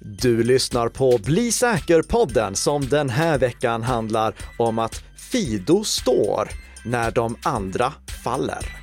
Du lyssnar på Bli säker-podden som den här veckan handlar om att Fido står när de andra faller.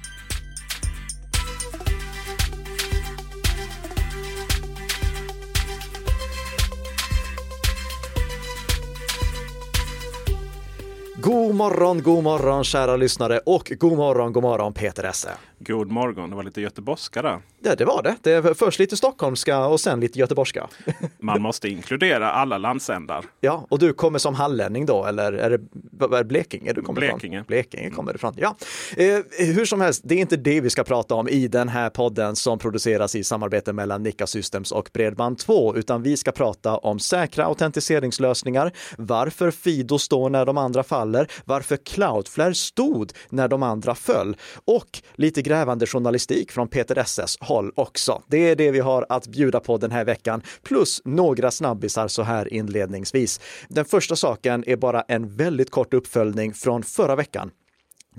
God morgon, god morgon kära lyssnare och god morgon, god morgon Peter Esse. God morgon, det var lite göteborgska där. Ja, det var det. Det är först lite stockholmska och sen lite göteborgska. Man måste inkludera alla landsändar. Ja, och du kommer som hallänning då, eller är det, är Blekinge du kommer Blekinge. ifrån? Blekinge kommer du ifrån. Ja, eh, hur som helst, det är inte det vi ska prata om i den här podden som produceras i samarbete mellan Nika Systems och Bredband2, utan vi ska prata om säkra autentiseringslösningar, varför Fido står när de andra faller, varför Cloudflare stod när de andra föll och lite grävande journalistik från Peter SS håll också. Det är det vi har att bjuda på den här veckan, plus några snabbisar så här inledningsvis. Den första saken är bara en väldigt kort uppföljning från förra veckan.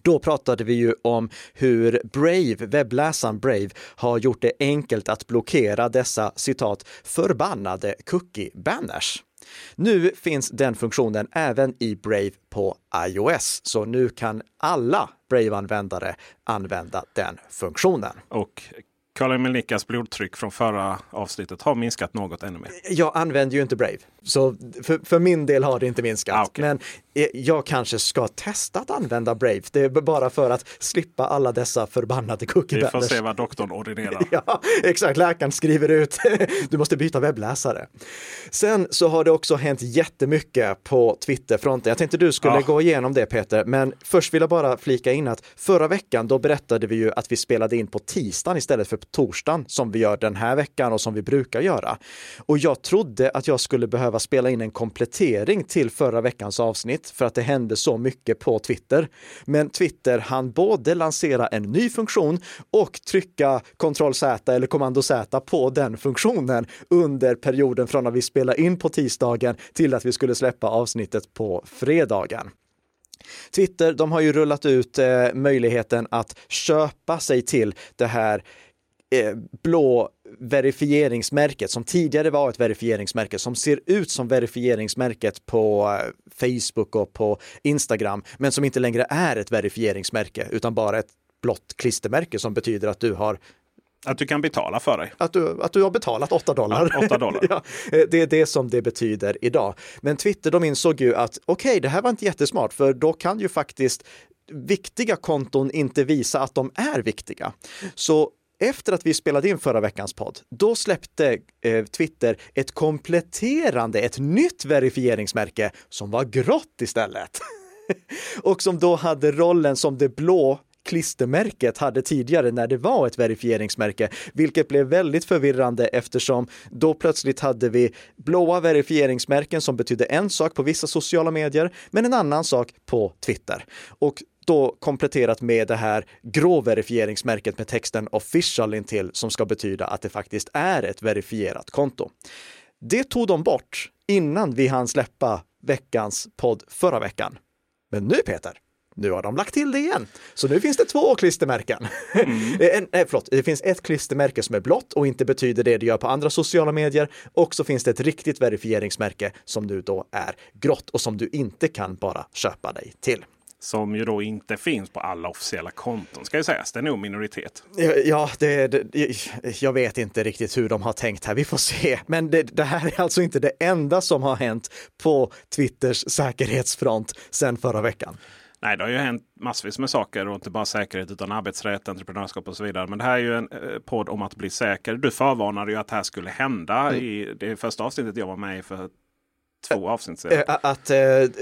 Då pratade vi ju om hur Brave, webbläsaren Brave, har gjort det enkelt att blockera dessa citat förbannade cookie-banners. Nu finns den funktionen även i Brave på iOS, så nu kan alla Brave-användare använda den funktionen. Och Karl Melikas blodtryck från förra avsnittet har minskat något ännu mer. Jag använder ju inte Brave, så för, för min del har det inte minskat. Ah, okay. Men jag kanske ska testa att använda Brave. Det är bara för att slippa alla dessa förbannade cookie Vi får se vad doktorn ordinerar. ja, exakt. Läkaren skriver ut. du måste byta webbläsare. Sen så har det också hänt jättemycket på Twitterfronten. Jag tänkte du skulle ja. gå igenom det Peter, men först vill jag bara flika in att förra veckan då berättade vi ju att vi spelade in på tisdagen istället för på torsdagen som vi gör den här veckan och som vi brukar göra. Och jag trodde att jag skulle behöva spela in en komplettering till förra veckans avsnitt för att det hände så mycket på Twitter. Men Twitter hann både lansera en ny funktion och trycka Ctrl Z eller kommando Z på den funktionen under perioden från att vi spelade in på tisdagen till att vi skulle släppa avsnittet på fredagen. Twitter, de har ju rullat ut eh, möjligheten att köpa sig till det här eh, blå verifieringsmärket som tidigare var ett verifieringsmärke som ser ut som verifieringsmärket på eh, Facebook och på Instagram, men som inte längre är ett verifieringsmärke utan bara ett blått klistermärke som betyder att du har att du kan betala för dig. Att du, att du har betalat 8 dollar. Ja, 8 dollar. ja, det är det som det betyder idag. Men Twitter, de insåg ju att okej, okay, det här var inte jättesmart, för då kan ju faktiskt viktiga konton inte visa att de är viktiga. Så efter att vi spelade in förra veckans podd, då släppte eh, Twitter ett kompletterande, ett nytt verifieringsmärke som var grått istället. och som då hade rollen som det blå klistermärket hade tidigare när det var ett verifieringsmärke, vilket blev väldigt förvirrande eftersom då plötsligt hade vi blåa verifieringsmärken som betydde en sak på vissa sociala medier, men en annan sak på Twitter. Och då kompletterat med det här grå verifieringsmärket med texten official intill som ska betyda att det faktiskt är ett verifierat konto. Det tog de bort innan vi hann släppa veckans podd förra veckan. Men nu Peter, nu har de lagt till det igen. Så nu finns det två klistermärken. Mm. en, nej, förlåt, det finns ett klistermärke som är blått och inte betyder det det gör på andra sociala medier. Och så finns det ett riktigt verifieringsmärke som nu då är grått och som du inte kan bara köpa dig till. Som ju då inte finns på alla officiella konton ska ju sägas. Det är nog minoritet. Ja, det, det, jag vet inte riktigt hur de har tänkt här. Vi får se. Men det, det, här är alltså inte det enda som har hänt på Twitters säkerhetsfront sedan förra veckan. Nej, det har ju hänt massvis med saker och inte bara säkerhet utan arbetsrätt, entreprenörskap och så vidare. Men det här är ju en eh, podd om att bli säker. Du förvarnade ju att det här skulle hända mm. i det första avsnittet jag var med i för två avsnitt sedan. Eh, att eh,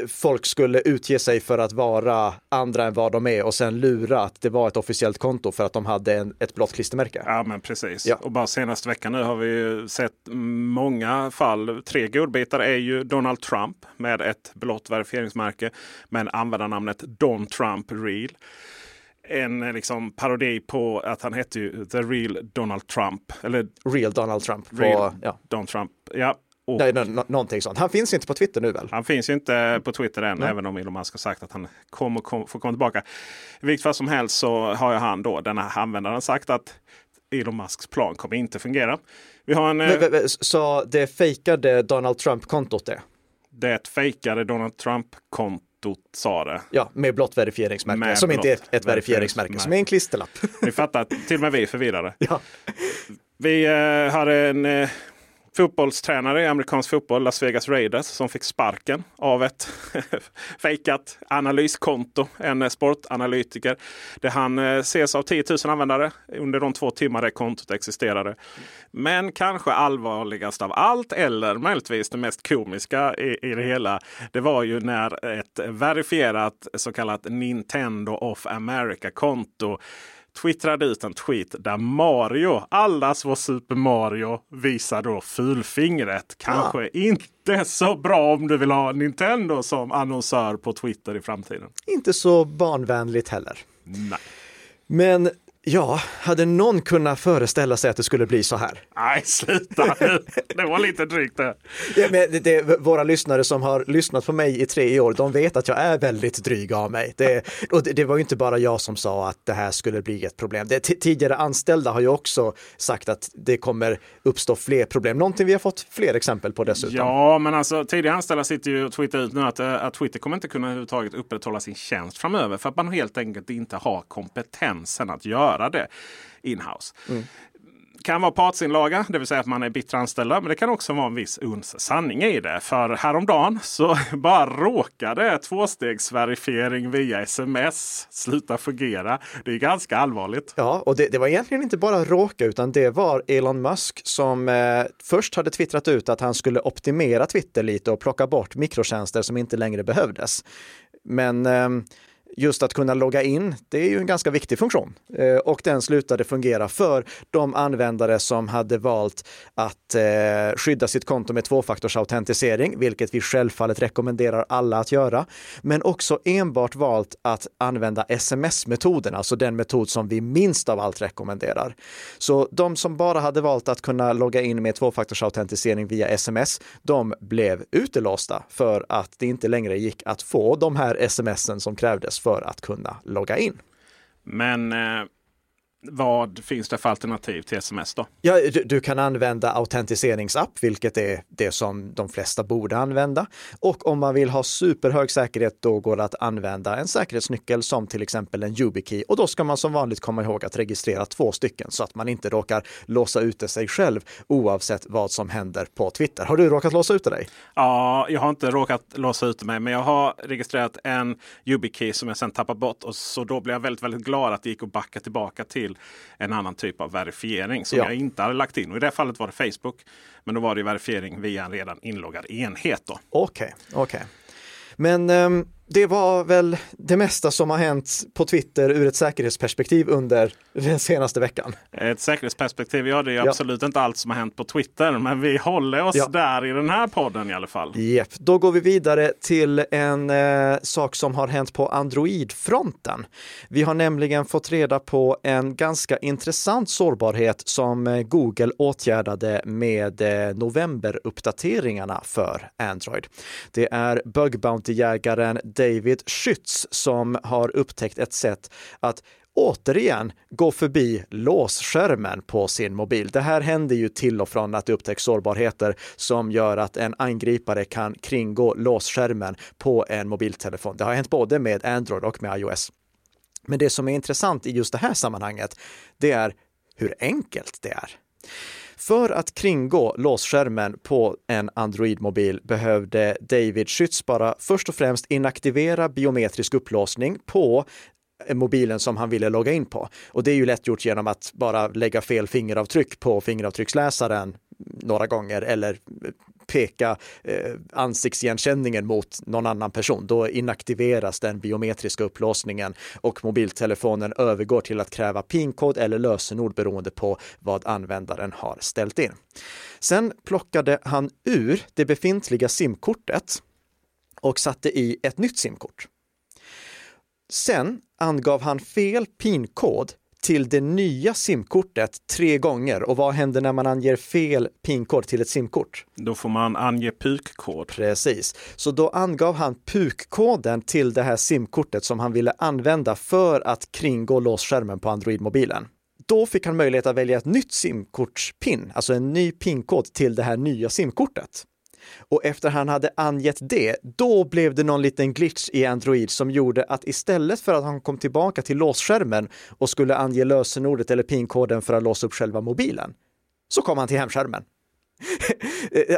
folk skulle utge sig för att vara andra än vad de är och sen lura att det var ett officiellt konto för att de hade en, ett blått klistermärke. Ja men precis. Ja. Och bara senaste veckan nu har vi sett många fall. Tre godbitar är ju Donald Trump med ett blått verifieringsmärke. Men användarnamnet Don Trump Real en eh, liksom parodi på att han hette ju The Real Donald Trump. Eller Real Donald Trump. På, Real ja. Don Trump. Ja, och, Nej, någonting sånt. Han finns inte på Twitter nu väl? Han finns inte på Twitter än, Nej. även om Elon Musk har sagt att han kommer, kommer, får komma tillbaka. I vilket fall som helst så har ju han då, denna användaren, sagt att Elon Musks plan kommer inte fungera. Vi har en... Men, så det fejkade Donald Trump-kontot det? Det fejkade Donald Trump-kontot sa det. Ja, med blått verifieringsmärke. Med som inte är ett, verifieringsmärke, som är en klisterlapp. Ni fattar, till och med vi är förvirrade. Ja. Vi eh, har en eh, fotbollstränare i amerikansk fotboll, Las Vegas Raiders, som fick sparken av ett fejkat analyskonto. En sportanalytiker. Där han eh, ses av 10 000 användare under de två timmar det kontot existerade. Men kanske allvarligast av allt, eller möjligtvis det mest komiska i, i det hela. Det var ju när ett verifierat så kallat Nintendo of America-konto twittrade ut en tweet där Mario, allas vår Super Mario, visar då fulfingret. Kanske ja. inte så bra om du vill ha Nintendo som annonsör på Twitter i framtiden. Inte så barnvänligt heller. Nej. Men Ja, hade någon kunnat föreställa sig att det skulle bli så här? Nej, sluta! Det var lite drygt det. Ja, men det, det, våra lyssnare som har lyssnat på mig i tre år, de vet att jag är väldigt dryg av mig. Det, och det, det var ju inte bara jag som sa att det här skulle bli ett problem. Det, tidigare anställda har ju också sagt att det kommer uppstå fler problem. Någonting vi har fått fler exempel på dessutom. Ja, men alltså tidigare anställda sitter ju och twittrar ut nu att, eh, att Twitter kommer inte kunna överhuvudtaget upprätthålla sin tjänst framöver för att man helt enkelt inte har kompetensen att göra göra det inhouse. Mm. Kan vara partsinlaga, det vill säga att man är bittra anställda. Men det kan också vara en viss uns sanning i det. För häromdagen så bara råkade tvåstegsverifiering via sms sluta fungera. Det är ganska allvarligt. Ja, och det, det var egentligen inte bara råka utan det var Elon Musk som eh, först hade twittrat ut att han skulle optimera Twitter lite och plocka bort mikrotjänster som inte längre behövdes. Men eh, just att kunna logga in, det är ju en ganska viktig funktion. Eh, och den slutade fungera för de användare som hade valt att eh, skydda sitt konto med tvåfaktorsautentisering, vilket vi självfallet rekommenderar alla att göra, men också enbart valt att använda sms-metoden, alltså den metod som vi minst av allt rekommenderar. Så de som bara hade valt att kunna logga in med tvåfaktorsautentisering via sms, de blev utelåsta för att det inte längre gick att få de här smsen som krävdes för att kunna logga in. Men eh, vad finns det för alternativ till sms då? Ja, du, du, kan använda autentiseringsapp, vilket är det som de flesta borde använda. Och om man vill ha superhög säkerhet, då går det att använda en säkerhetsnyckel som till exempel en YubiKey. Och då ska man som vanligt komma ihåg att registrera två stycken så att man inte råkar låsa ute sig själv oavsett vad som händer på Twitter. Har du råkat låsa ute dig? Ja, jag har inte råkat låsa ute mig, men jag har registrerat en YubiKey som jag sen tappat bort. Och så då blev jag väldigt, väldigt glad att det gick att backa tillbaka till en annan typ av verifiering som ja. jag inte hade lagt in. Och I det fallet var det Facebook. Men då var det verifiering via en redan inloggad enhet. Okej, okej. Okay, okay. Men um, det var väl det mesta som har hänt på Twitter ur ett säkerhetsperspektiv under den senaste veckan. Ett säkerhetsperspektiv, ja det är ja. absolut inte allt som har hänt på Twitter, men vi håller oss ja. där i den här podden i alla fall. Yep. Då går vi vidare till en eh, sak som har hänt på Android-fronten. Vi har nämligen fått reda på en ganska intressant sårbarhet som eh, Google åtgärdade med eh, novemberuppdateringarna för Android. Det är bug bounty-jägaren David Schütz som har upptäckt ett sätt att återigen gå förbi låsskärmen på sin mobil. Det här händer ju till och från att det upptäcks sårbarheter som gör att en angripare kan kringgå låsskärmen på en mobiltelefon. Det har hänt både med Android och med iOS. Men det som är intressant i just det här sammanhanget, det är hur enkelt det är. För att kringgå låsskärmen på en Android-mobil behövde David Schütz bara först och främst inaktivera biometrisk upplåsning på mobilen som han ville logga in på. Och det är ju lätt gjort genom att bara lägga fel fingeravtryck på fingeravtrycksläsaren några gånger eller peka eh, ansiktsigenkänningen mot någon annan person. Då inaktiveras den biometriska upplåsningen och mobiltelefonen övergår till att kräva PIN-kod eller lösenord beroende på vad användaren har ställt in. Sen plockade han ur det befintliga simkortet och satte i ett nytt simkort. Sen angav han fel PIN-kod till det nya simkortet tre gånger. Och vad händer när man anger fel PIN-kod till ett simkort? Då får man ange PUK-kod. Precis. Så då angav han PUK-koden till det här simkortet som han ville använda för att kringgå låsskärmen på Android-mobilen. då fick han möjlighet att välja ett nytt simkortspin, alltså en ny pinkod till det här nya simkortet. Och efter han hade angett det, då blev det någon liten glitch i Android som gjorde att istället för att han kom tillbaka till låsskärmen och skulle ange lösenordet eller pinkoden för att låsa upp själva mobilen, så kom han till hemskärmen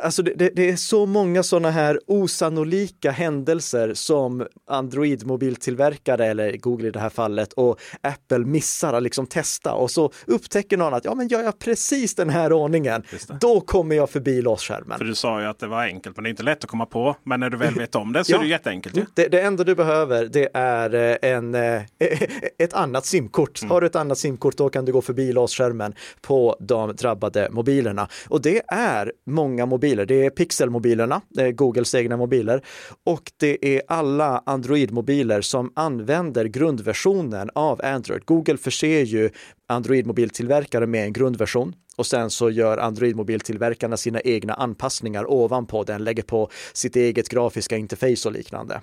alltså det, det, det, är så många sådana här osannolika händelser som Android-mobiltillverkare, eller Google i det här fallet, och Apple missar att liksom testa och så upptäcker någon att ja, men gör jag precis den här ordningen, då kommer jag förbi låsskärmen. För du sa ju att det var enkelt, men det är inte lätt att komma på. Men när du väl vet om det så ja. är det jätteenkelt. Ja. Det, det enda du behöver, det är eh, en, eh, ett annat simkort. Mm. Har du ett annat simkort, då kan du gå förbi låsskärmen på de drabbade mobilerna. Och det är är många mobiler. Det är Pixel-mobilerna, det är Googles egna mobiler och det är alla Android-mobiler som använder grundversionen av Android. Google förser ju Android-mobiltillverkare med en grundversion och sen så gör Android-mobiltillverkarna sina egna anpassningar ovanpå den, lägger på sitt eget grafiska interface och liknande.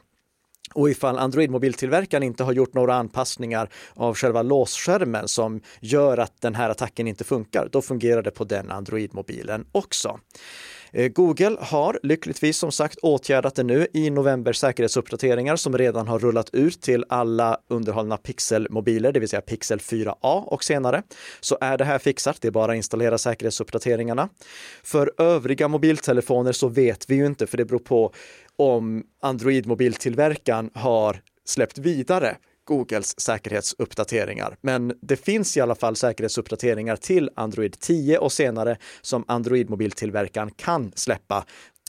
Och ifall Android-mobiltillverkaren inte har gjort några anpassningar av själva låsskärmen som gör att den här attacken inte funkar, då fungerar det på den Android-mobilen också. Eh, Google har lyckligtvis som sagt åtgärdat det nu i november säkerhetsuppdateringar som redan har rullat ut till alla underhållna Pixel-mobiler, det vill säga Pixel 4a och senare. Så är det här fixat, det är bara att installera säkerhetsuppdateringarna. För övriga mobiltelefoner så vet vi ju inte, för det beror på om Android-mobiltillverkaren har släppt vidare Googles säkerhetsuppdateringar. Men det finns i alla fall säkerhetsuppdateringar till Android 10 och senare som Android-mobiltillverkaren kan släppa.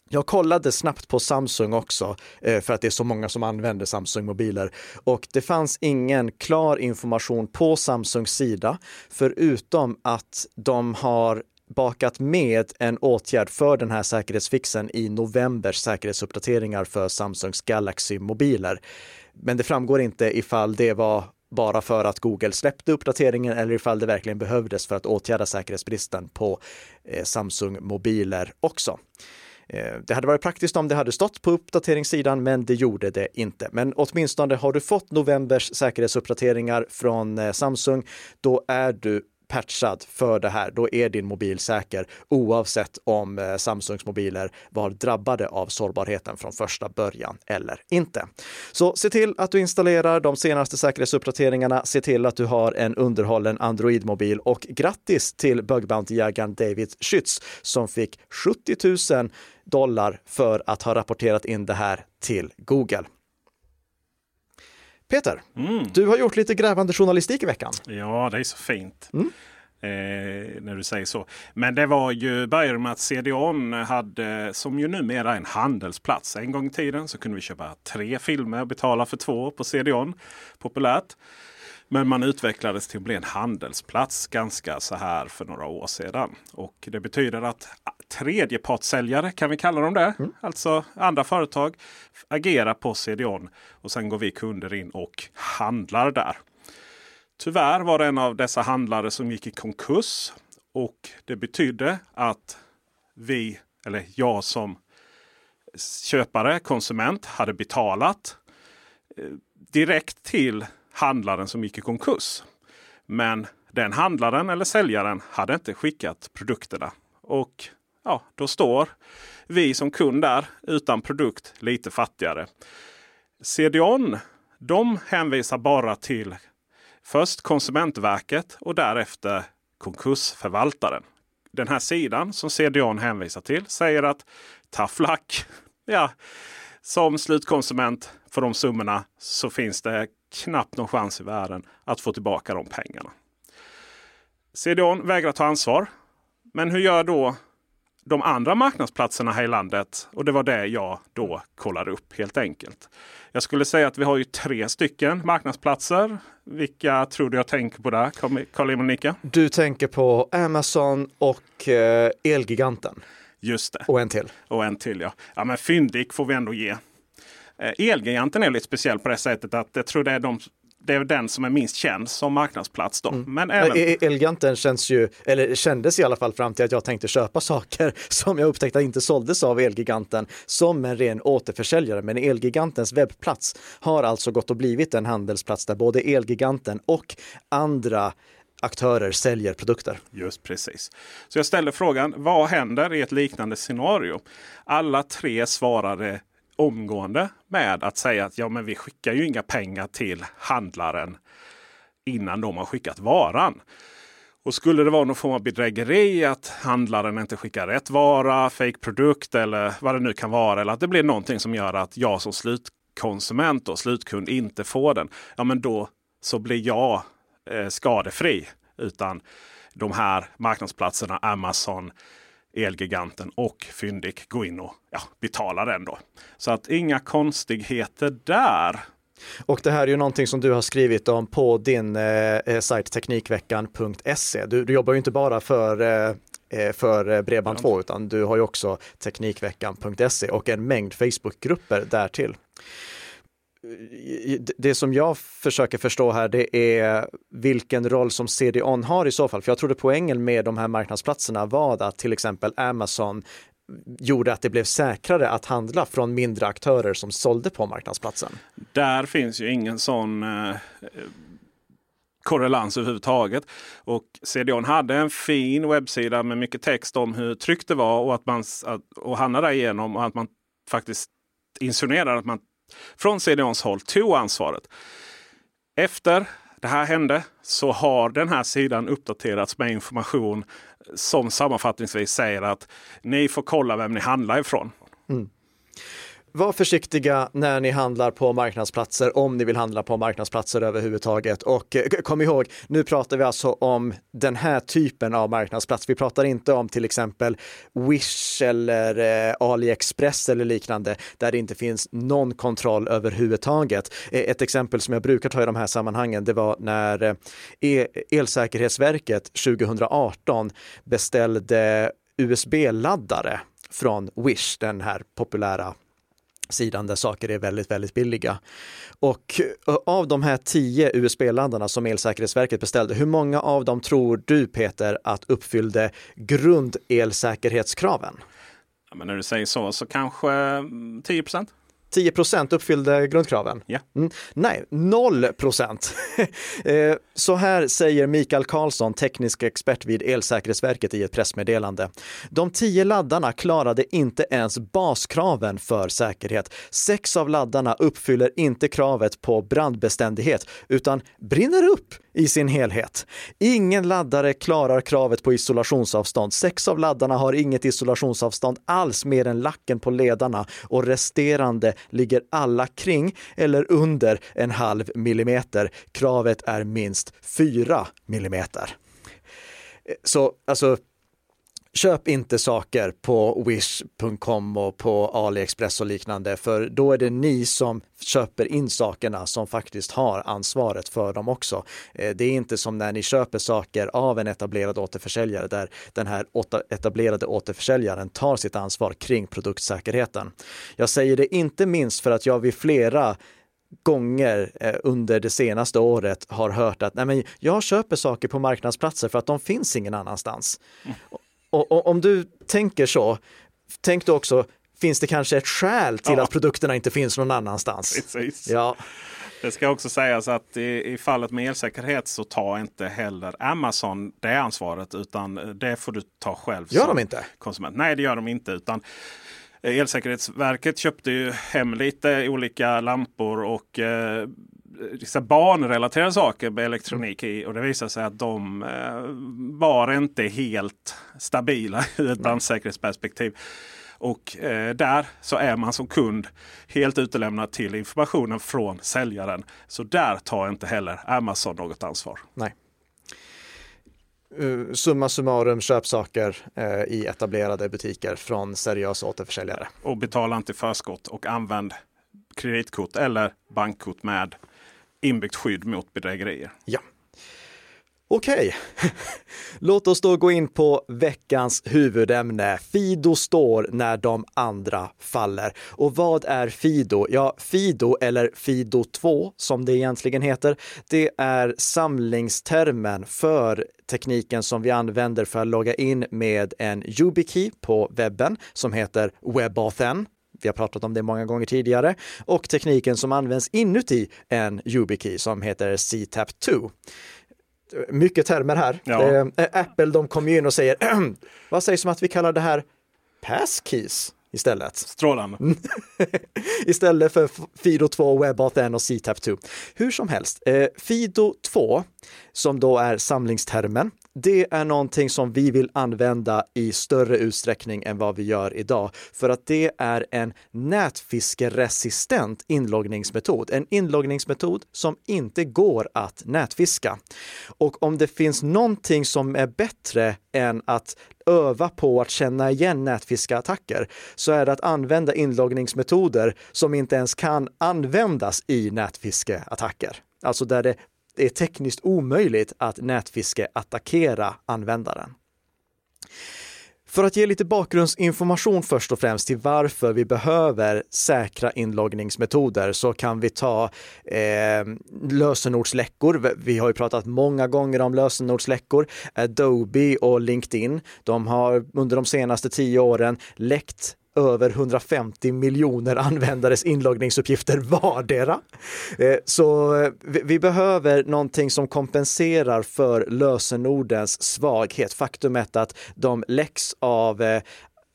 Jag kollade snabbt på Samsung också eh, för att det är så många som använder Samsung-mobiler och det fanns ingen klar information på Samsungs sida förutom att de har bakat med en åtgärd för den här säkerhetsfixen i novembers säkerhetsuppdateringar för Samsungs Galaxy-mobiler. Men det framgår inte ifall det var bara för att Google släppte uppdateringen eller ifall det verkligen behövdes för att åtgärda säkerhetsbristen på eh, Samsung-mobiler också. Eh, det hade varit praktiskt om det hade stått på uppdateringssidan, men det gjorde det inte. Men åtminstone har du fått novembers säkerhetsuppdateringar från eh, Samsung, då är du patchad för det här, då är din mobil säker oavsett om eh, Samsungs mobiler var drabbade av sårbarheten från första början eller inte. Så se till att du installerar de senaste säkerhetsuppdateringarna, se till att du har en underhållen Android-mobil och grattis till bug jägaren David Schütz som fick 70 000 dollar för att ha rapporterat in det här till Google. Peter, mm. du har gjort lite grävande journalistik i veckan. Ja, det är så fint. Mm. Eh, när du säger så. Men det var ju började med att CDON hade, som ju numera är en handelsplats. En gång i tiden så kunde vi köpa tre filmer och betala för två på CDON. Populärt. Men man utvecklades till att bli en handelsplats ganska så här för några år sedan. Och det betyder att tredjepartssäljare, kan vi kalla dem det? Mm. Alltså andra företag agerar på CDON och sen går vi kunder in och handlar där. Tyvärr var det en av dessa handlare som gick i konkurs. Och det betydde att vi, eller jag som köpare, konsument, hade betalat eh, direkt till handlaren som gick i konkurs. Men den handlaren eller säljaren hade inte skickat produkterna. Och ja, då står vi som kund där utan produkt lite fattigare. CDON de hänvisar bara till först Konsumentverket och därefter konkursförvaltaren. Den här sidan som CDON hänvisar till säger att tough luck. Ja, som slutkonsument för de summorna så finns det knappt någon chans i världen att få tillbaka de pengarna. CDON vägrar ta ansvar. Men hur gör då de andra marknadsplatserna här i landet? Och det var det jag då kollade upp helt enkelt. Jag skulle säga att vi har ju tre stycken marknadsplatser. Vilka tror du jag tänker på där, Karl-Emil Nicka? Du tänker på Amazon och eh, Elgiganten. Just det. Och en till. Och en till ja. Ja men Fyndik får vi ändå ge. Eh, Elgiganten är lite speciell på det sättet att jag tror det är de det är den som är minst känd som marknadsplats. Då. Mm. Men även... Elgiganten känns ju, eller kändes i alla fall fram till att jag tänkte köpa saker som jag upptäckte inte såldes av Elgiganten som en ren återförsäljare. Men Elgigantens webbplats har alltså gått och blivit en handelsplats där både Elgiganten och andra aktörer säljer produkter. Just precis. Så jag ställer frågan, vad händer i ett liknande scenario? Alla tre svarade omgående med att säga att ja, men vi skickar ju inga pengar till handlaren innan de har skickat varan. Och skulle det vara någon form av bedrägeri att handlaren inte skickar rätt vara, fake produkt eller vad det nu kan vara. Eller att det blir någonting som gör att jag som slutkonsument och slutkund inte får den. Ja men då så blir jag eh, skadefri. Utan de här marknadsplatserna Amazon, Elgiganten och Fyndik gå in och ja, betala den då. Så att inga konstigheter där. Och det här är ju någonting som du har skrivit om på din eh, eh sajt Teknikveckan.se. Du, du, jobbar ju inte bara för eh, eh för eh, Bredband2 utan du har ju också Teknikveckan.se och en mängd Facebookgrupper därtill. Det som jag försöker förstå här det är vilken roll som CDON har i så fall. För jag trodde poängen med de här marknadsplatserna var att till exempel Amazon gjorde att det blev säkrare att handla från mindre aktörer som sålde på marknadsplatsen. Där finns ju ingen sån eh, korrelans överhuvudtaget. Och CDON hade en fin webbsida med mycket text om hur tryggt det var och att man och handla därigenom och att man faktiskt insinuerar att man från CDONs håll tog ansvaret. Efter det här hände så har den här sidan uppdaterats med information som sammanfattningsvis säger att ni får kolla vem ni handlar ifrån. Mm. Var försiktiga när ni handlar på marknadsplatser, om ni vill handla på marknadsplatser överhuvudtaget. Och eh, kom ihåg, nu pratar vi alltså om den här typen av marknadsplats. Vi pratar inte om till exempel Wish eller eh, AliExpress eller liknande, där det inte finns någon kontroll överhuvudtaget. E-, ett exempel som jag brukar ta i de här sammanhangen, det var när eh, e-, Elsäkerhetsverket 2018 beställde USB-laddare från Wish, den här populära sidan där saker är väldigt, väldigt billiga. Och av de här tio USB-laddarna som Elsäkerhetsverket beställde, hur många av dem tror du Peter att uppfyllde grundelsäkerhetskraven? Ja, men när du säger så, så kanske mm, 10 procent? 10 procent uppfyllde grundkraven? Ja. Mm, nej, 0 procent. Eh, så här säger Mikael Karlsson, teknisk expert vid Elsäkerhetsverket i ett pressmeddelande. De tio laddarna klarade inte ens baskraven för säkerhet. Sex av laddarna uppfyller inte kravet på brandbeständighet utan brinner upp i sin helhet. Ingen laddare klarar kravet på isolationsavstånd. Sex av laddarna har inget isolationsavstånd alls mer än lacken på ledarna och resterande ligger alla kring eller under en halv millimeter. Kravet är minst 4 millimeter. Eh, så alltså, köp inte saker på wish.com och på AliExpress och liknande, för då är det ni som köper in sakerna som faktiskt har ansvaret för dem också. Eh, det är inte som när ni köper saker av en etablerad återförsäljare där den här etablerade återförsäljaren tar sitt ansvar kring produktsäkerheten. Jag säger det inte minst för att jag vid flera gånger eh, under det senaste året har hört att Nej, men jag köper saker på marknadsplatser för att de finns ingen annanstans. Mm. Och, och, om du tänker så, tänk då också, finns det kanske ett skäl till ja. att produkterna inte finns någon annanstans? Precis. Ja. Det ska också sägas att i, i, fallet med elsäkerhet så tar inte heller Amazon det ansvaret utan det får du ta själv. Gör de inte? Konsument. Nej, det gör de inte. utan Elsäkerhetsverket köpte ju hem lite olika lampor och eh, barnrelaterade saker med elektronik i. Och det visade sig att de eh, var inte helt stabila ur ett brandsäkerhetsperspektiv. Och eh, där så är man som kund helt utelämnad till informationen från säljaren. Så där tar inte heller Amazon något ansvar. Nej. Uh, summa summarum, köp saker uh, i etablerade butiker från seriösa återförsäljare. Och betala inte förskott och använd kreditkort eller bankkort med inbyggt skydd mot bedrägerier. Ja. Okej, låt oss då gå in på veckans huvudämne. Fido står när de andra faller. Och vad är Fido? Ja, Fido eller Fido 2 som det egentligen heter, det är samlingstermen för tekniken som vi använder för att logga in med en YubiKey på webben som heter WebAuthn vi har pratat om det många gånger tidigare, och tekniken som används inuti en YubiKey som heter CTAP2. mycket termer här. Ja. Apple de kom ju in och säger, vad sägs om att vi kallar det här passkeys istället? Strålande. istället för Fido 2, WebAuth 1 och CTAP 2. Hur som helst, eh, Fido 2, som då är samlingstermen, det är någonting som vi vill använda i större utsträckning än vad vi gör idag, för att det är en nätfiskeresistent inloggningsmetod. En inloggningsmetod som inte går att nätfiska. Och om det finns någonting som är bättre än att öva på att känna igen nätfiskeattacker så är det att använda inloggningsmetoder som inte ens kan användas i nätfiskeattacker. Alltså där det det är tekniskt omöjligt att nätfiskeattackera användaren. För att ge lite bakgrundsinformation först och främst till varför vi behöver säkra inloggningsmetoder så kan vi ta eh, lösenordsläckor. Vi har ju pratat många gånger om lösenordsläckor. Adobe och LinkedIn, de har under de senaste tio åren läckt över 150 miljoner användares inloggningsuppgifter vardera. Eh, så eh, vi behöver någonting som kompenserar för lösenordens svaghet. Faktumet att de läcks av eh,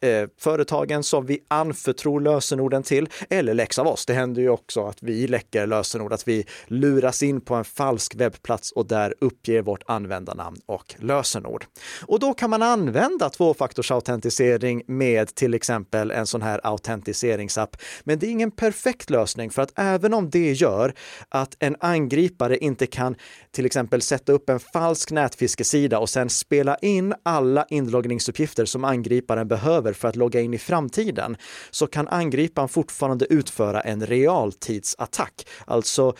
eh, företagen som vi anförtror lösenorden till eller läcks av oss. Det händer ju också att vi läcker lösenord, att vi luras in på en falsk webbplats och där uppger vårt användarnamn och lösenord. Och då kan man använda tvåfaktorsautentisering med till exempel en sån här autentiseringsapp. Men det är ingen perfekt lösning för att även om det gör att en angripare inte kan till exempel sätta upp en falsk nätfiskesida och sen spela in alla inloggningsuppgifter som angriparen behöver för att logga in i framtiden, så kan angriparen fortfarande utföra en realtidsattack. Alltså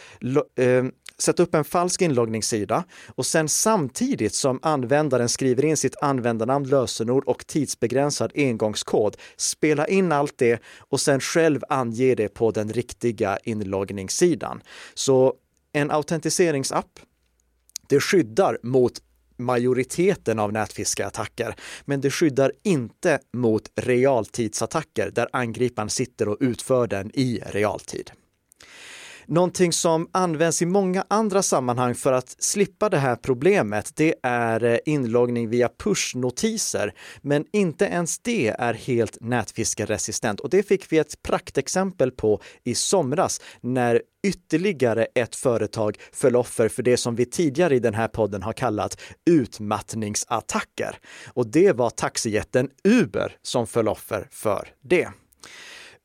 eh, sätta upp en falsk inloggningssida och sen samtidigt som användaren skriver in sitt användarnamn, lösenord och tidsbegränsad engångskod, spela in allt det och sen själv ange det på den riktiga inloggningssidan. Så en autentiseringsapp det skyddar mot majoriteten av nätfiskeattacker, men det skyddar inte mot realtidsattacker där angriparen sitter och utför den i realtid. Någonting som används i många andra sammanhang för att slippa det här problemet, det är eh, inloggning via pushnotiser. Men inte ens det är helt nätfiskeresistent och det fick vi ett praktexempel på i somras när ytterligare ett företag föll offer för det som vi tidigare i den här podden har kallat utmattningsattacker. Och det var taxijätten Uber som föll offer för det.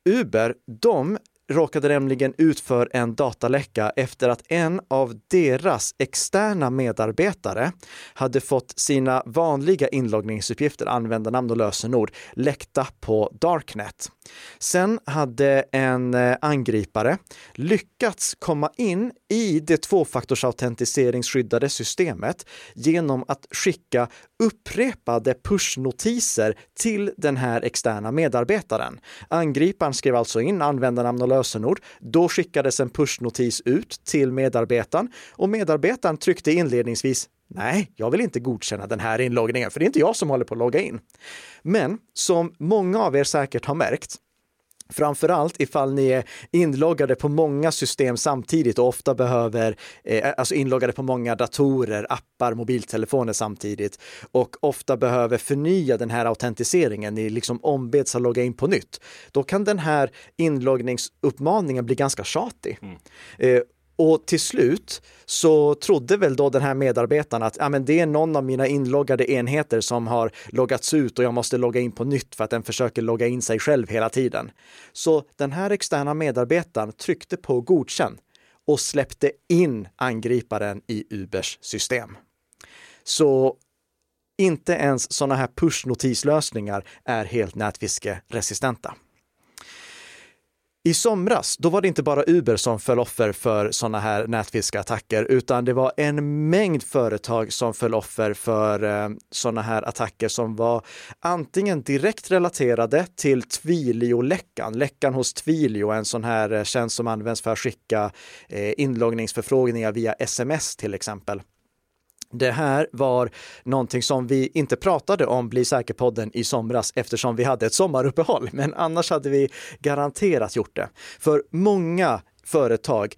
Uber, de råkade nämligen ut för en dataläcka efter att en av deras externa medarbetare hade fått sina vanliga inloggningsuppgifter, användarnamn och lösenord, läckta på Darknet. Sen hade en eh, angripare lyckats komma in i det tvåfaktorsautentiseringsskyddade systemet genom att skicka upprepade pushnotiser till den här externa medarbetaren. Angriparen skrev alltså in användarnamn och lösenord. Då skickades en pushnotis ut till medarbetaren och medarbetaren tryckte inledningsvis Nej, jag vill inte godkänna den här inloggningen, för det är inte jag som håller på att logga in. Men som många av er säkert har märkt Framförallt ifall ni är inloggade på många system samtidigt och ofta behöver, eh, alltså inloggade på många datorer, appar, mobiltelefoner samtidigt och ofta behöver förnya den här autentiseringen, ni liksom ombeds att logga in på nytt. Då kan den här inloggningsuppmaningen bli ganska tjatig. Mm. Eh, och till slut så trodde väl då den här medarbetaren att ja, men det är någon av mina inloggade enheter som har loggats ut och jag måste logga in på nytt för att den försöker logga in sig själv hela tiden. Så den här externa medarbetaren tryckte på godkänn och släppte in angriparen i Ubers system. Så inte ens sådana här pushnotislösningar är helt nätfiskeresistenta. I somras, då var det inte bara Uber som föll offer för sådana här nätfiskeattacker, utan det var en mängd företag som föll offer för eh, sådana här attacker som var antingen direkt relaterade till Twilio-läckan, läckan hos Twilio, en sån här eh, tjänst som används för att skicka eh, inloggningsförfrågningar via sms till exempel. Det här var någonting som vi inte pratade om Bli säker-podden i somras eftersom vi hade ett sommaruppehåll, men annars hade vi garanterat gjort det. För många företag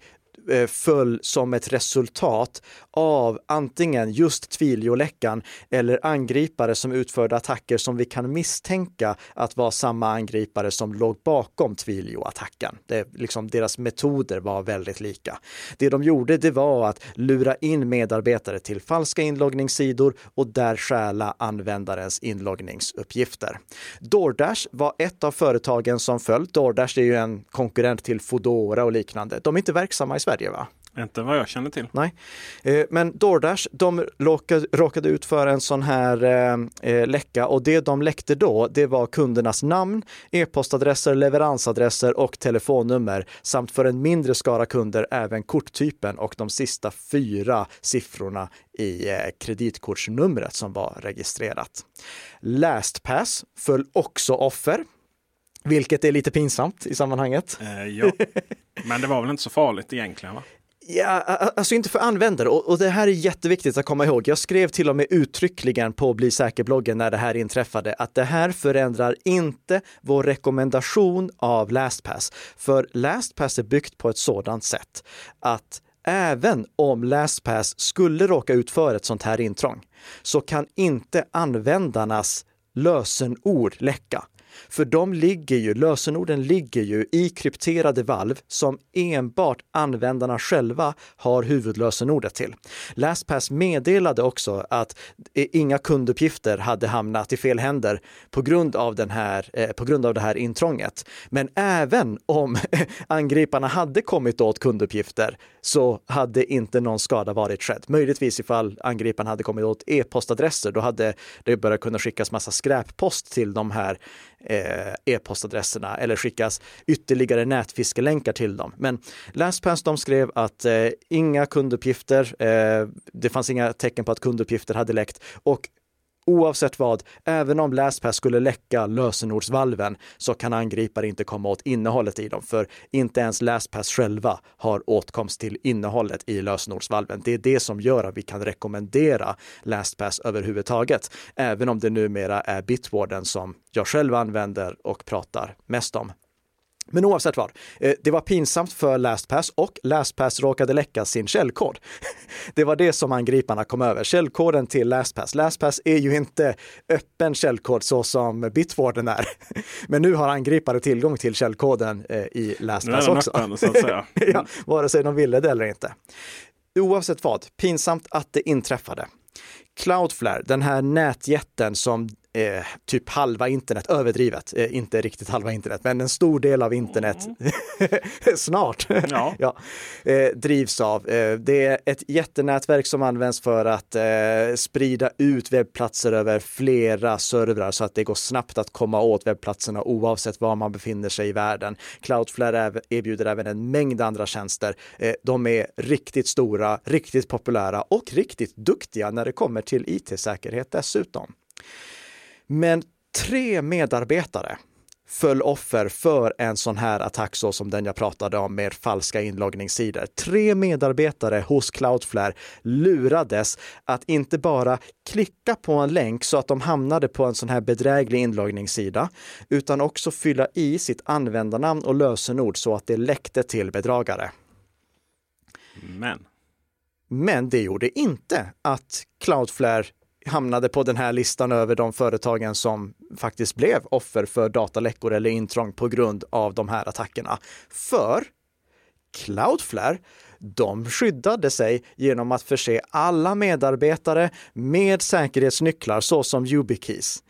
Eh, föll som ett resultat av antingen just Twilio-läckan eller angripare som utförde attacker som vi kan misstänka att vara samma angripare som låg bakom Twilio-attacken. liksom, deras metoder var väldigt lika. Det de gjorde det var att lura in medarbetare till falska inloggningssidor och där stjäla användarens inloggningsuppgifter. DoorDash var ett av företagen som föll. DoorDash är ju en konkurrent till Foodora och liknande. De är inte verksamma i Sverige va? Inte vad jag känner till. Nej, eh, men DoorDash, de råkade ut för en sån här eh, eh, läcka och det de läckte då, det var kundernas namn, e-postadresser, leveransadresser och telefonnummer samt för en mindre skara kunder även korttypen och de sista fyra siffrorna i kreditkortsnumret som var registrerat. LastPass föll också offer vilket är lite pinsamt i sammanhanget. Eh, ja. Men det var väl inte så farligt egentligen? va? Ja, alltså inte för användare och, och, det här är jätteviktigt att komma ihåg. Jag skrev till och med uttryckligen på Bli säker-bloggen när det här inträffade att det här förändrar inte vår rekommendation av LastPass. För LastPass är byggt på ett sådant sätt att även om LastPass skulle råka ut för ett sånt här intrång så kan inte användarnas lösenord läcka. För de ligger ju, lösenorden ligger ju i krypterade valv som enbart användarna själva har huvudlösenordet till. LastPass meddelade också att inga kunduppgifter hade hamnat i fel händer på grund av, den här, eh, på grund av det här intrånget. Men även om angriparna hade kommit åt kunduppgifter så hade inte någon skada varit skedd. Möjligtvis ifall angriparna hade kommit åt e-postadresser, då hade det börjat kunna skickas massa skräppost till de här Eh, e-postadresserna eller skickas ytterligare nätfiskelänkar till dem. Men LastPass de skrev att eh, inga kunduppgifter, eh, det fanns inga tecken på att kunduppgifter hade läckt och Oavsett vad, även om LastPass skulle läcka lösenordsvalven så kan angripare inte komma åt innehållet i dem, för inte ens LastPass själva har åtkomst till innehållet i lösenordsvalven. Det är det som gör att vi kan rekommendera LastPass överhuvudtaget, även om det numera är Bitwarden som jag själv använder och pratar mest om. Men oavsett vad, eh, det var pinsamt för LastPass och LastPass råkade läcka sin källkod. Det var det som angriparna kom över, källkoden till LastPass. LastPass är ju inte öppen källkod så som Bitwarden är. Men nu har angripare tillgång till källkoden eh, i LastPass också. Öppen, så att säga. ja, vare sig de ville det eller inte. Oavsett vad, pinsamt att det inträffade. Cloudflare, den här nätjätten som eh, typ halva internet, överdrivet, eh, inte riktigt halva internet, men en stor del av internet mm. snart ja. ja eh, drivs av. Eh, det är ett jättenätverk som används för att eh, sprida ut webbplatser över flera servrar så att det går snabbt att komma åt webbplatserna oavsett var man befinner sig i världen. Cloudflare erbjuder även en mängd andra tjänster. Eh, de är riktigt stora, riktigt populära och riktigt duktiga när det kommer till it-säkerhet dessutom. Men tre medarbetare föll offer för en sån här attack så som den jag pratade om med falska inloggningssidor. Tre medarbetare hos Cloudflare lurades att inte bara klicka på en länk så att de hamnade på en sån här bedräglig inloggningssida, utan också fylla i sitt användarnamn och lösenord så att det läckte till bedragare. Men? Men det gjorde inte att Cloudflare hamnade på den här listan över de företagen som faktiskt blev offer för dataläckor eller intrång på grund av de här attackerna. För Cloudflare, de skyddade sig genom att förse alla medarbetare med säkerhetsnycklar såsom YubiKeys.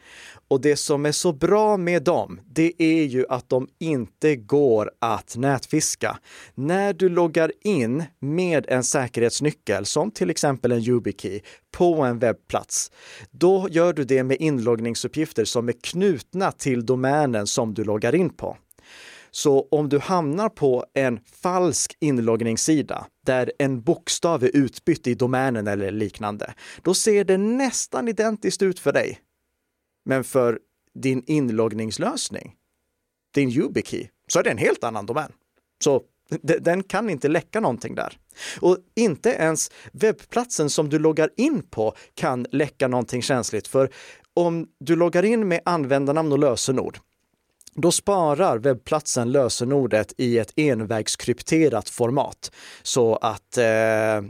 Och det som är så bra med dem, det är ju att de inte går att nätfiska. När du loggar in med en säkerhetsnyckel, som till exempel en YubiKey, på en webbplats, då gör du det med inloggningsuppgifter som är knutna till domänen som du loggar in på. Så om du hamnar på en falsk inloggningssida där en bokstav är utbytt i domänen eller liknande, då ser det nästan identiskt ut för dig. Men för din inloggningslösning, din YubiKey, så är det en helt annan domän. Så den kan inte läcka någonting där. Och inte ens webbplatsen som du loggar in på kan läcka någonting känsligt. För om du loggar in med användarnamn och lösenord, då sparar webbplatsen lösenordet i ett envägskrypterat format så att eh, eh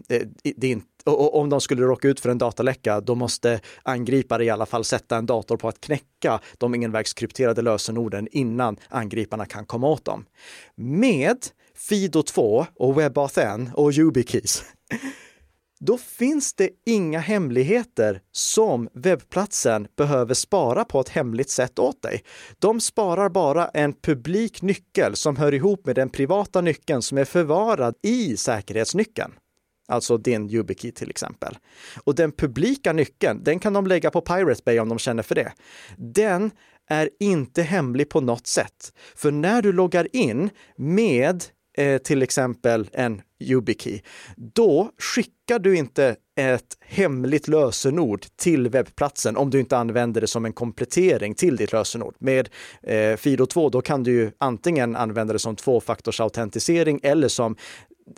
det inte och om de skulle råka ut för en dataläcka, då måste angripare i alla fall sätta en dator på att knäcka de envägskrypterade lösenorden innan angriparna kan komma åt dem. Med Fido2 och WebAuthn och YubiKeys då finns det inga hemligheter som webbplatsen behöver spara på ett hemligt sätt åt dig. De sparar bara en publik nyckel som hör ihop med den privata nyckeln som är förvarad i säkerhetsnyckeln. Alltså din YubiKey till exempel. Och den publika nyckeln, den kan de lägga på Pirate Bay om de känner för det. Den är inte hemlig på något sätt. För när du loggar in med eh, till exempel en YubiKey, då skickar du inte ett hemligt lösenord till webbplatsen om du inte använder det som en komplettering till ditt lösenord. Med eh, Fido2 då kan du ju antingen använda det som tvåfaktorsautentisering eller som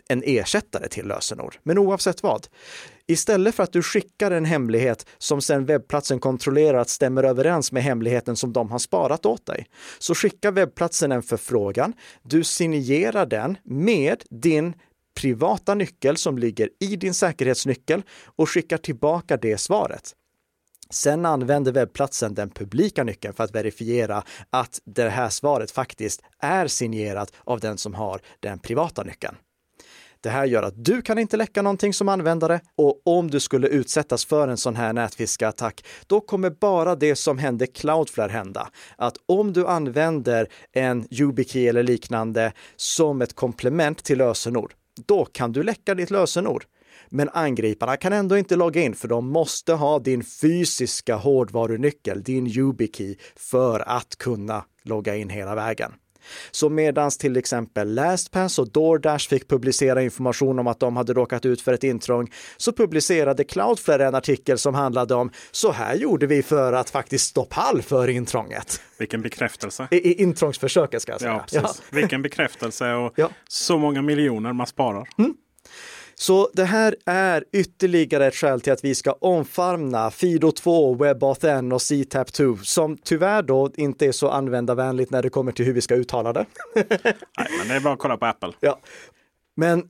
en ersättare till lösenord. Men oavsett vad, istället för att du skickar en hemlighet som sen webbplatsen kontrollerar att stämmer överens med hemligheten som de har sparat åt dig, så skickar webbplatsen en förfrågan. Du signerar den med din privata nyckel som ligger i din säkerhetsnyckel och skickar tillbaka det svaret. Sen använder webbplatsen den publika nyckeln för att verifiera att det här svaret faktiskt är signerat av den som har den privata nyckeln. Det här gör att du kan inte läcka någonting som användare och om du skulle utsättas för en sån här nätfiskeattack, då kommer bara det som hände Cloudflare hända. Att om du använder en YubiKey eller liknande som ett komplement till lösenord, då kan du läcka ditt lösenord. Men angriparna kan ändå inte logga in för de måste ha din fysiska hårdvarunyckel, din YubiKey, för att kunna logga in hela vägen. Så medans till exempel LastPass och DoorDash fick publicera information om att de hade råkat ut för ett intrång, så publicerade Cloudflare en artikel som handlade om så här gjorde vi för att faktiskt stå pall för intrånget. Vilken bekräftelse. I, i intrångsförsöket ska jag säga. Ja, precis. Ja. Vilken bekräftelse och ja. så många miljoner man sparar. Mm. Så det här är ytterligare ett skäl till att vi ska omfamna Fido2, WebAuthn och CTAP2 som tyvärr då inte är så användarvänligt när det kommer till hur vi ska uttala det. Nej, men det är bara att kolla på Apple. Ja. Men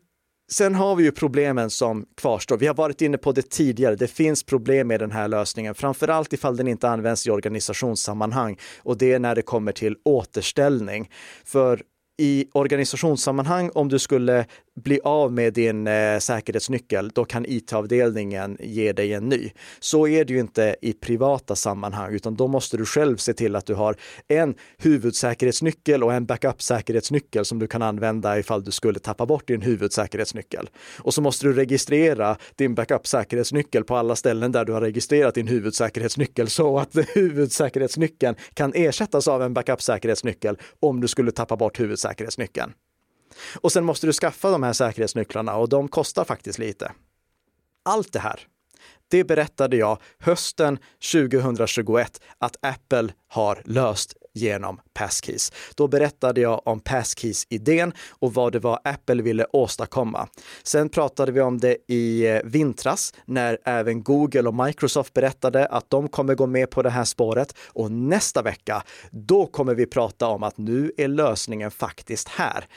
Sen har vi ju problemen som kvarstår. Vi har varit inne på det tidigare. Det finns problem med den här lösningen, framför allt ifall den inte används i organisationssammanhang och det är när det kommer till återställning. För i organisationssammanhang, om du skulle bli av med din eh, säkerhetsnyckel, då kan IT-avdelningen ge dig en ny. Så är det ju inte i privata sammanhang, utan då måste du själv se till att du har en huvudsäkerhetsnyckel och en backup-säkerhetsnyckel som du kan använda ifall du skulle tappa bort din huvudsäkerhetsnyckel. Och så måste du registrera din backup-säkerhetsnyckel på alla ställen där du har registrerat din huvudsäkerhetsnyckel så att huvudsäkerhetsnyckeln kan ersättas av en backup-säkerhetsnyckel om du skulle tappa bort huvudsäkerhetsnyckeln. Och sen måste du skaffa de här säkerhetsnycklarna och de kostar faktiskt lite. Allt det här, det berättade jag hösten 2021 att Apple har löst genom Passkeys. Då berättade jag om Passkeys-idén och vad det var Apple ville åstadkomma. Sen pratade vi om det i eh, vintras när även Google och Microsoft berättade att de kommer gå med på det här spåret och nästa vecka, då kommer vi prata om att nu är lösningen faktiskt här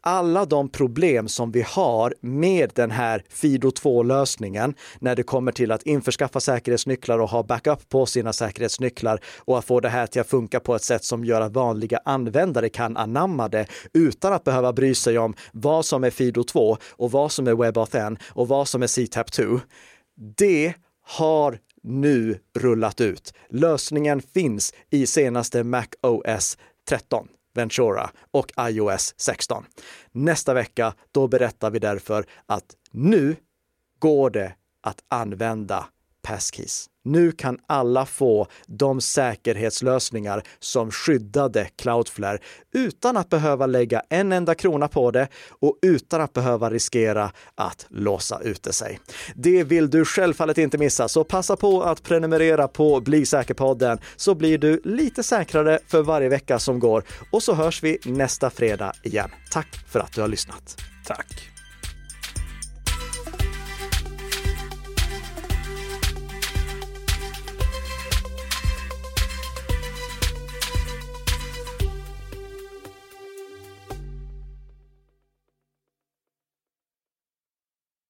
alla de problem som vi har med den här Fido2-lösningen när det kommer till att införskaffa säkerhetsnycklar och ha backup på sina säkerhetsnycklar och att få det här till att funka på ett sätt som gör att vanliga användare kan anamma det utan att behöva bry sig om vad som är Fido2 och vad som är WebAuthn och vad som är CTAP2. Det har nu rullat ut. Lösningen finns i senaste Mac OS 13. Ventura och iOS 16. Nästa vecka, då berättar vi därför att nu går det att använda Passkeys. Nu kan alla få de säkerhetslösningar som skyddade Cloudflare utan att behöva lägga en enda krona på det och utan att behöva riskera att låsa ute sig. Det vill du självfallet inte missa, så passa på att prenumerera på Bli säker-podden så blir du lite säkrare för varje vecka som går och så hörs vi nästa fredag igen. Tack för att du har lyssnat. Tack.